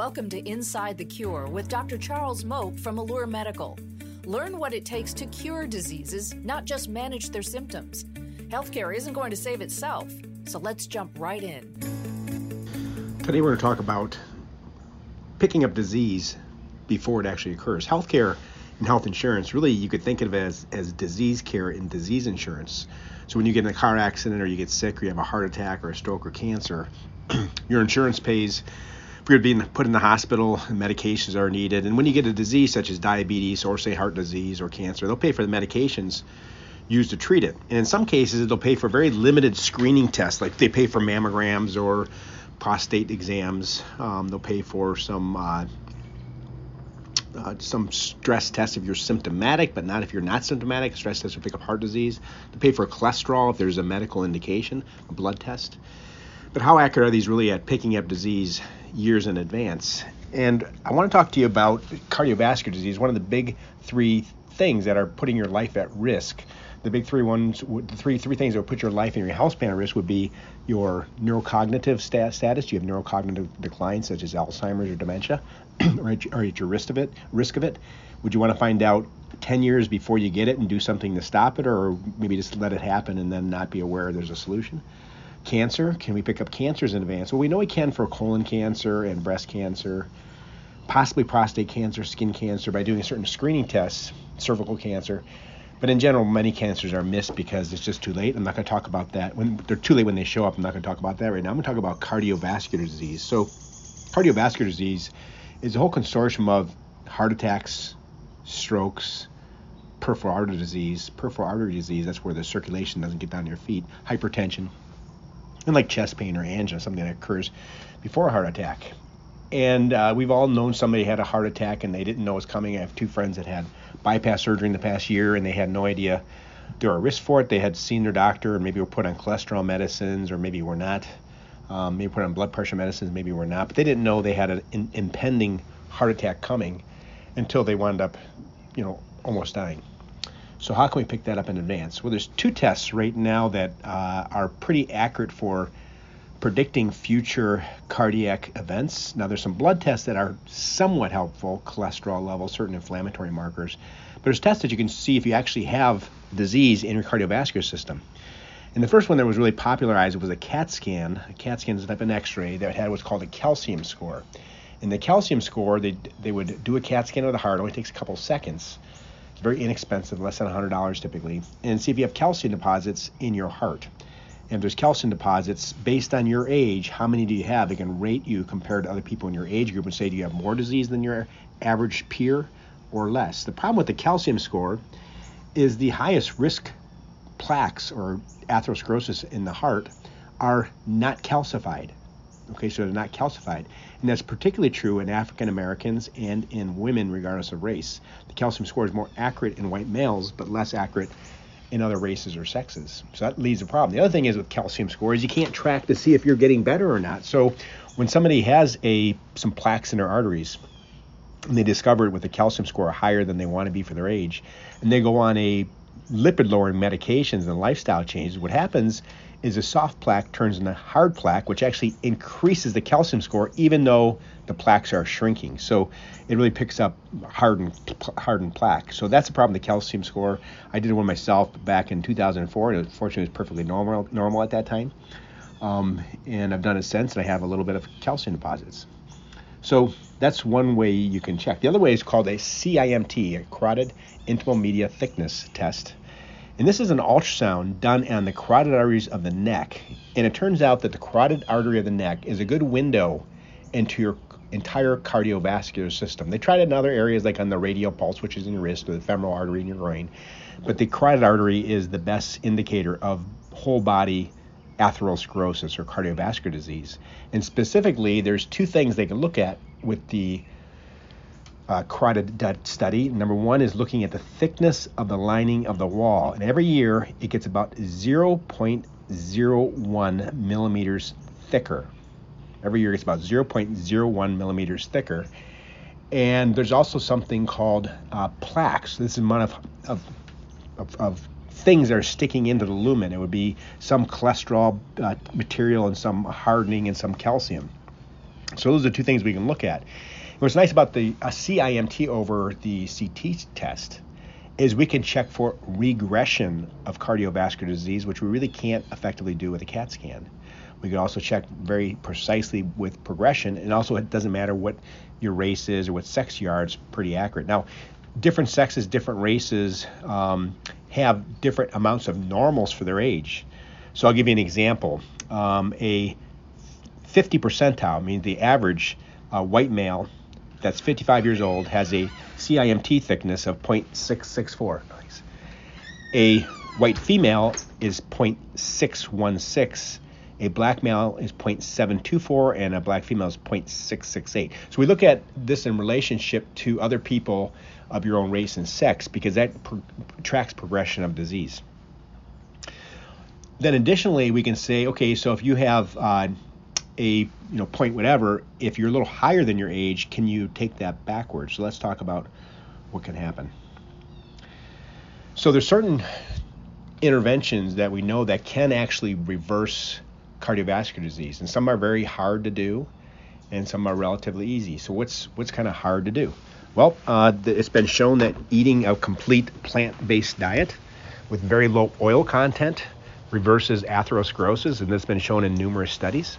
Welcome to Inside the Cure with Dr. Charles Mok from Allure Medical. Learn what it takes to cure diseases, not just manage their symptoms. Healthcare isn't going to save itself, so let's jump right in. Today, we're going to talk about picking up disease before it actually occurs. Healthcare and health insurance, really, you could think of it as, as disease care and disease insurance. So, when you get in a car accident or you get sick or you have a heart attack or a stroke or cancer, your insurance pays for you being put in the hospital and medications are needed. And when you get a disease such as diabetes or, say, heart disease or cancer, they'll pay for the medications used to treat it. And in some cases, they'll pay for very limited screening tests, like they pay for mammograms or prostate exams. Um, they'll pay for some uh, uh, some stress tests if you're symptomatic, but not if you're not symptomatic. Stress tests will pick up heart disease. They pay for cholesterol if there's a medical indication, a blood test. But how accurate are these really at picking up disease years in advance? And I want to talk to you about cardiovascular disease, one of the big three things that are putting your life at risk the big three ones, the three three things that would put your life and your health span at risk would be your neurocognitive stat, status. Do you have neurocognitive decline, such as Alzheimer's or dementia, or are at your risk of it? Risk of it? Would you want to find out 10 years before you get it and do something to stop it, or maybe just let it happen and then not be aware there's a solution? Cancer? Can we pick up cancers in advance? Well, we know we can for colon cancer and breast cancer, possibly prostate cancer, skin cancer by doing certain screening tests, cervical cancer. But in general, many cancers are missed because it's just too late. I'm not going to talk about that. When they're too late when they show up, I'm not going to talk about that right now. I'm going to talk about cardiovascular disease. So, cardiovascular disease is a whole consortium of heart attacks, strokes, peripheral artery disease. Peripheral artery disease, that's where the circulation doesn't get down to your feet, hypertension, and like chest pain or angina, something that occurs before a heart attack. And uh, we've all known somebody had a heart attack and they didn't know it was coming. I have two friends that had bypass surgery in the past year and they had no idea they were at risk for it. They had seen their doctor and maybe were put on cholesterol medicines or maybe were not. Um, maybe put on blood pressure medicines, maybe were not. But they didn't know they had an in, impending heart attack coming until they wound up, you know, almost dying. So how can we pick that up in advance? Well, there's two tests right now that uh, are pretty accurate for predicting future cardiac events. Now, there's some blood tests that are somewhat helpful, cholesterol levels, certain inflammatory markers. But there's tests that you can see if you actually have disease in your cardiovascular system. And the first one that was really popularized was a CAT scan. A CAT scan is a type of X-ray that had what's called a calcium score. And the calcium score, they they would do a CAT scan of the heart. It only takes a couple seconds. It's very inexpensive, less than $100 typically, and see if you have calcium deposits in your heart. And if there's calcium deposits, based on your age, how many do you have? They can rate you compared to other people in your age group and say, do you have more disease than your average peer or less? The problem with the calcium score is the highest risk plaques or atherosclerosis in the heart are not calcified. Okay, so they're not calcified. And that's particularly true in African Americans and in women, regardless of race. The calcium score is more accurate in white males, but less accurate in other races or sexes. So that leaves a problem. The other thing is with calcium scores, you can't track to see if you're getting better or not. So when somebody has a some plaques in their arteries, and they discover it with a calcium score higher than they want to be for their age, and they go on a lipid lowering medications and lifestyle changes, what happens is a soft plaque turns into hard plaque, which actually increases the calcium score, even though the plaques are shrinking. So it really picks up hardened hardened plaque. So that's the problem. The calcium score. I did one myself back in 2004, and fortunately, it was perfectly normal normal at that time. Um, and I've done it since, and I have a little bit of calcium deposits. So that's one way you can check. The other way is called a CIMT, a carotid intimal media thickness test. And this is an ultrasound done on the carotid arteries of the neck. And it turns out that the carotid artery of the neck is a good window into your entire cardiovascular system. They tried it in other areas like on the radial pulse, which is in your wrist, or the femoral artery in your groin. But the carotid artery is the best indicator of whole body atherosclerosis or cardiovascular disease. And specifically, there's two things they can look at with the uh, carotid study. Number one is looking at the thickness of the lining of the wall. And every year it gets about 0.01 millimeters thicker. Every year it's about 0.01 millimeters thicker. And there's also something called uh, plaques. This is amount of, of, of, of, things that are sticking into the lumen. It would be some cholesterol uh, material and some hardening and some calcium. So those are two things we can look at. What's nice about the CIMT over the CT test is we can check for regression of cardiovascular disease, which we really can't effectively do with a CAT scan. We can also check very precisely with progression, and also it doesn't matter what your race is or what sex you are, it's pretty accurate. Now, different sexes, different races um, have different amounts of normals for their age. So I'll give you an example. Um, a 50 percentile, means the average uh, white male that's 55 years old has a CIMT thickness of 0.664. Nice. A white female is 0.616. A black male is 0.724 and a black female is 0.668. So we look at this in relationship to other people of your own race and sex because that pro- tracks progression of disease. Then additionally, we can say, okay, so if you have uh, a you know point whatever, if you're a little higher than your age, can you take that backwards? So let's talk about what can happen. So there's certain interventions that we know that can actually reverse cardiovascular disease, and some are very hard to do, and some are relatively easy. So what's what's kind of hard to do? Well, uh, it's been shown that eating a complete plant-based diet with very low oil content reverses atherosclerosis, and that's been shown in numerous studies.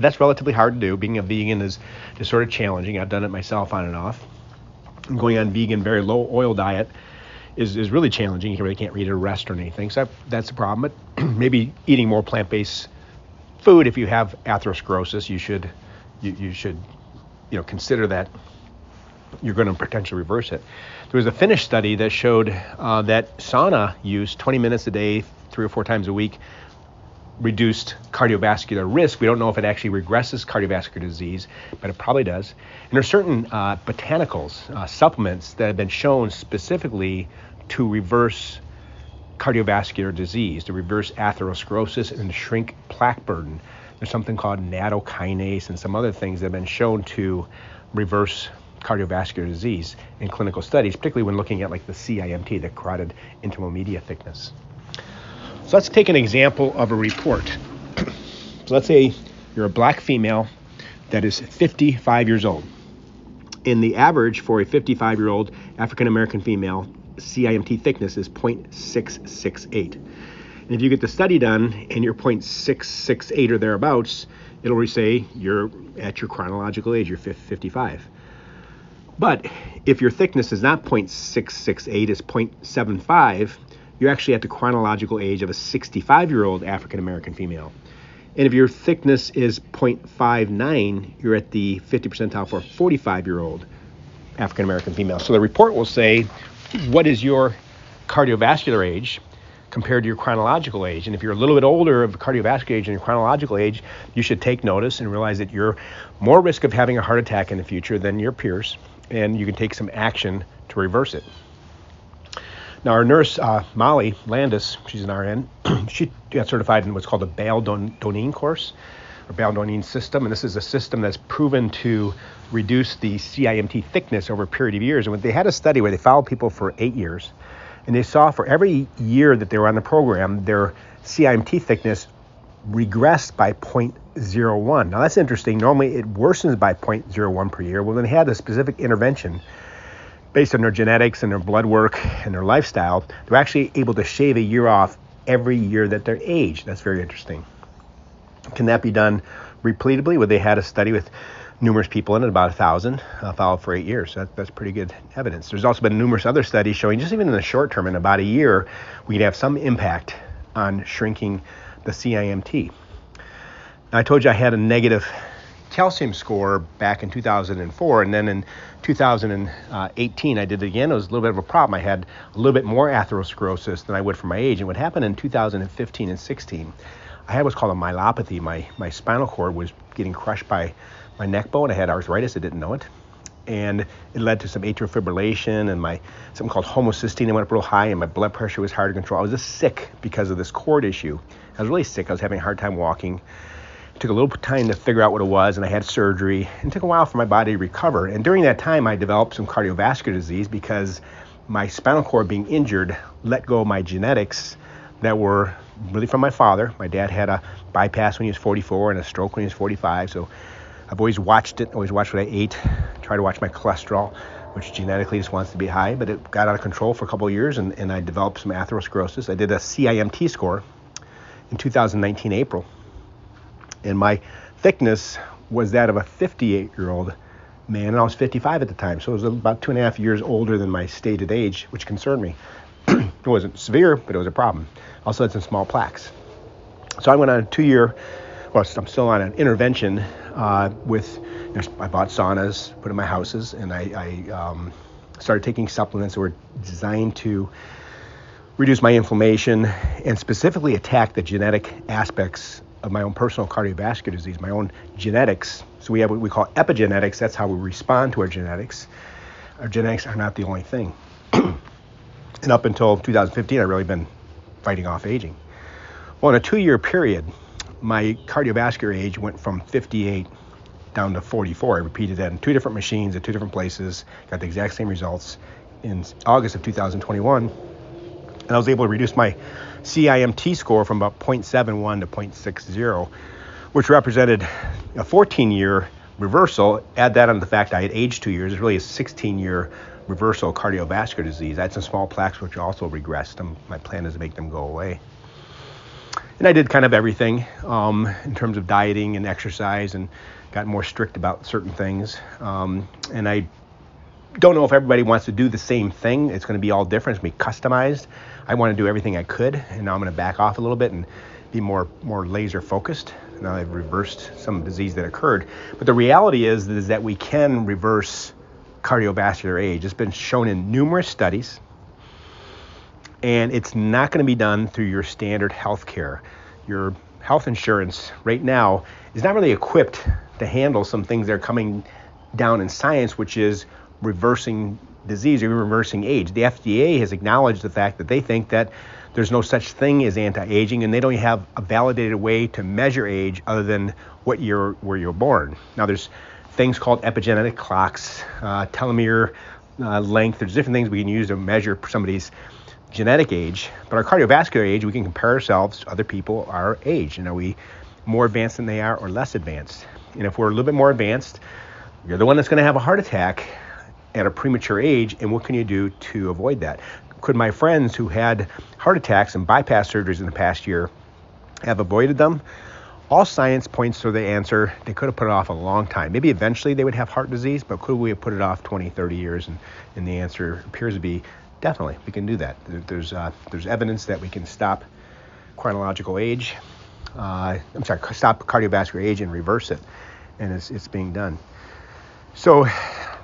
That's relatively hard to do. Being a vegan is, is sort of challenging. I've done it myself on and off. Going on vegan, very low oil diet is, is really challenging. You really can't read a rest or anything. So that's a problem. But maybe eating more plant-based food, if you have atherosclerosis, you should you, you should you know consider that you're going to potentially reverse it. There was a Finnish study that showed uh, that sauna use 20 minutes a day, three or four times a week, reduced cardiovascular risk. We don't know if it actually regresses cardiovascular disease, but it probably does. And there are certain uh, botanicals, uh, supplements that have been shown specifically to reverse cardiovascular disease, to reverse atherosclerosis and shrink plaque burden. There's something called nattokinase and some other things that have been shown to reverse cardiovascular disease in clinical studies, particularly when looking at like the CIMT, the carotid intimal media thickness. So let's take an example of a report. so let's say you're a black female that is 55 years old. And the average for a 55 year old African American female CIMT thickness is 0.668. And if you get the study done and you're 0.668 or thereabouts, it'll say you're at your chronological age, you're 55. But if your thickness is not 0.668, it's 0.75, you're actually at the chronological age of a 65 year old African American female. And if your thickness is 0.59, you're at the 50 percentile for a 45 year old African American female. So the report will say, what is your cardiovascular age compared to your chronological age? And if you're a little bit older of cardiovascular age and your chronological age, you should take notice and realize that you're more risk of having a heart attack in the future than your peers, and you can take some action to reverse it. Now, our nurse, uh, Molly Landis, she's an RN, she got certified in what's called the Bale Doneen course, or Bale Doneen system, and this is a system that's proven to reduce the CIMT thickness over a period of years. And they had a study where they followed people for eight years, and they saw for every year that they were on the program, their CIMT thickness regressed by 0.01. Now, that's interesting. Normally, it worsens by 0.01 per year. Well, when they had a specific intervention, based on their genetics and their blood work and their lifestyle, they're actually able to shave a year off every year that they're aged. That's very interesting. Can that be done repeatedly? Well, they had a study with numerous people in it, about a thousand, uh, followed for eight years. That, that's pretty good evidence. There's also been numerous other studies showing, just even in the short term, in about a year, we could have some impact on shrinking the CIMT. Now, I told you I had a negative calcium score back in 2004, and then in 2018 I did it again. It was a little bit of a problem. I had a little bit more atherosclerosis than I would for my age. And what happened in 2015 and 16, I had what's called a myelopathy. My my spinal cord was getting crushed by my neck bone. I had arthritis. I didn't know it. And it led to some atrial fibrillation and my something called homocysteine went up real high and my blood pressure was hard to control. I was just sick because of this cord issue. I was really sick. I was having a hard time walking took a little time to figure out what it was, and I had surgery. And it took a while for my body to recover. And during that time, I developed some cardiovascular disease because my spinal cord being injured let go of my genetics that were really from my father. My dad had a bypass when he was 44 and a stroke when he was 45. So I've always watched it, always watched what I ate, try to watch my cholesterol, which genetically just wants to be high, but it got out of control for a couple of years and, and I developed some atherosclerosis. I did a CIMT score in 2019 April, and my thickness was that of a 58 year old man, and I was 55 at the time, so it was about two and a half years older than my stated age, which concerned me. it wasn't severe, but it was a problem. Also had some small plaques. So I went on a two-year, well, I'm still on an intervention uh, with. You know, I bought saunas, put in my houses, and I, I um, started taking supplements that were designed to reduce my inflammation and specifically attack the genetic aspects of my own personal cardiovascular disease, my own genetics. So we have what we call epigenetics. That's how we respond to our genetics. Our genetics are not the only thing. and up until 2015, I've really been fighting off aging. Well, in a two-year period, my cardiovascular age went from 58 down to 44. I repeated that in two different machines at two different places, got the exact same results in August of 2021. And I was able to reduce my CIMT score from about 0.71 to 0.60, which represented a 14 year reversal. Add that on the fact I had aged two years, it's really a 16 year reversal of cardiovascular disease. I had some small plaques which also regressed. And my plan is to make them go away. And I did kind of everything um, in terms of dieting and exercise and got more strict about certain things. Um, and I don't know if everybody wants to do the same thing. It's going to be all different. It's going to be customized. I want to do everything I could, and now I'm going to back off a little bit and be more more laser focused. Now I've reversed some disease that occurred, but the reality is is that we can reverse cardiovascular age. It's been shown in numerous studies, and it's not going to be done through your standard health care. Your health insurance right now is not really equipped to handle some things that are coming down in science, which is reversing disease or reversing age. The FDA has acknowledged the fact that they think that there's no such thing as anti-aging, and they don't have a validated way to measure age other than what year where you're born. Now, there's things called epigenetic clocks, uh, telomere uh, length. There's different things we can use to measure somebody's genetic age. But our cardiovascular age, we can compare ourselves to other people our age. You know, we more advanced than they are or less advanced. And if we're a little bit more advanced, you're the one that's going to have a heart attack at a premature age, and what can you do to avoid that? Could my friends who had heart attacks and bypass surgeries in the past year have avoided them? All science points to the answer they could have put it off a long time. Maybe eventually they would have heart disease, but could we have put it off 20, 30 years? And, and the answer appears to be definitely we can do that. There's, uh, there's evidence that we can stop chronological age, uh, I'm sorry, stop cardiovascular age and reverse it, and it's, it's being done. So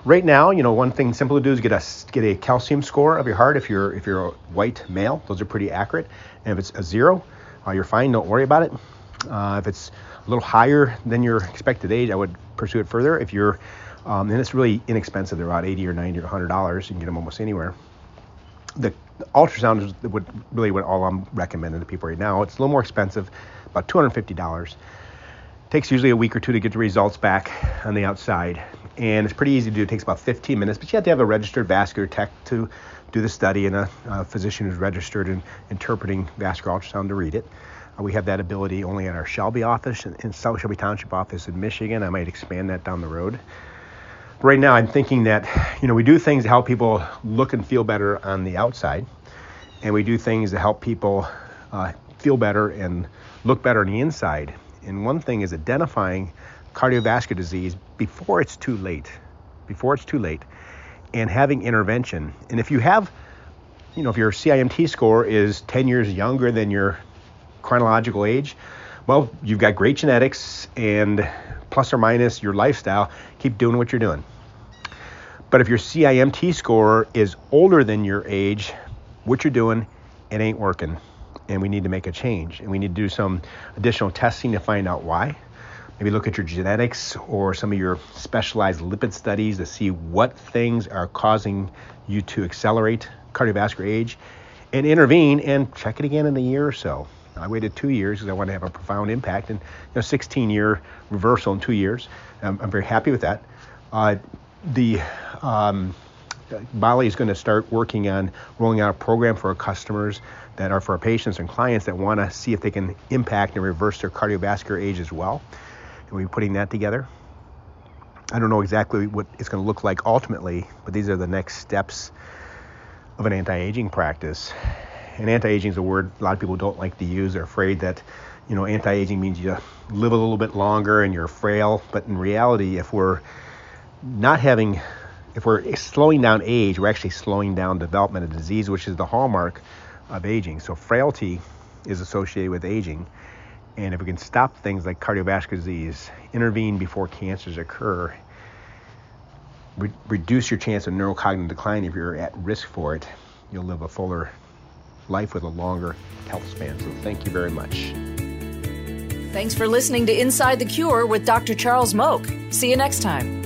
right now, you know, one thing simple to do is get a get a calcium score of your heart if you're if you're a white male. Those are pretty accurate. And if it's a zero, uh, you're fine. Don't worry about it. Uh, if it's a little higher than your expected age, I would pursue it further. If you're um, and it's really inexpensive. They're about 80 or 90 or 100 dollars. You can get them almost anywhere. The ultrasound is what really what all I'm recommending to people right now. It's a little more expensive, about 250 dollars. Takes usually a week or two to get the results back on the outside and it's pretty easy to do. It takes about 15 minutes, but you have to have a registered vascular tech to do the study and a, a physician who's registered in interpreting vascular ultrasound to read it. Uh, we have that ability only at our Shelby office in, in South Shelby Township office in Michigan. I might expand that down the road. But right now, I'm thinking that you know we do things to help people look and feel better on the outside, and we do things to help people uh, feel better and look better on the inside. And one thing is identifying cardiovascular disease before it's too late, before it's too late, and having intervention. And if you have, you know, if your CIMT score is 10 years younger than your chronological age, well, you've got great genetics and plus or minus your lifestyle, keep doing what you're doing. But if your CIMT score is older than your age, what you're doing, it ain't working. And we need to make a change. And we need to do some additional testing to find out why maybe look at your genetics or some of your specialized lipid studies to see what things are causing you to accelerate cardiovascular age and intervene and check it again in a year or so. I waited two years because I wanted to have a profound impact and you know, 16 year reversal in two years. I'm, I'm very happy with that. Uh, the um, Bali is going to start working on rolling out a program for our customers that are for our patients and clients that want to see if they can impact and reverse their cardiovascular age as well and we're putting that together. I don't know exactly what it's going to look like ultimately, but these are the next steps of an anti-aging practice. And anti-aging is a word a lot of people don't like to use. They're afraid that, you know, anti-aging means you live a little bit longer and you're frail. But in reality, if we're not having, if we're slowing down age, we're actually slowing down development of disease, which is the hallmark of aging. So frailty is associated with aging. And if we can stop things like cardiovascular disease, intervene before cancers occur, re- reduce your chance of neurocognitive decline if you're at risk for it, you'll live a fuller life with a longer health span. So thank you very much. Thanks for listening to Inside the Cure with Dr. Charles Mok. See you next time.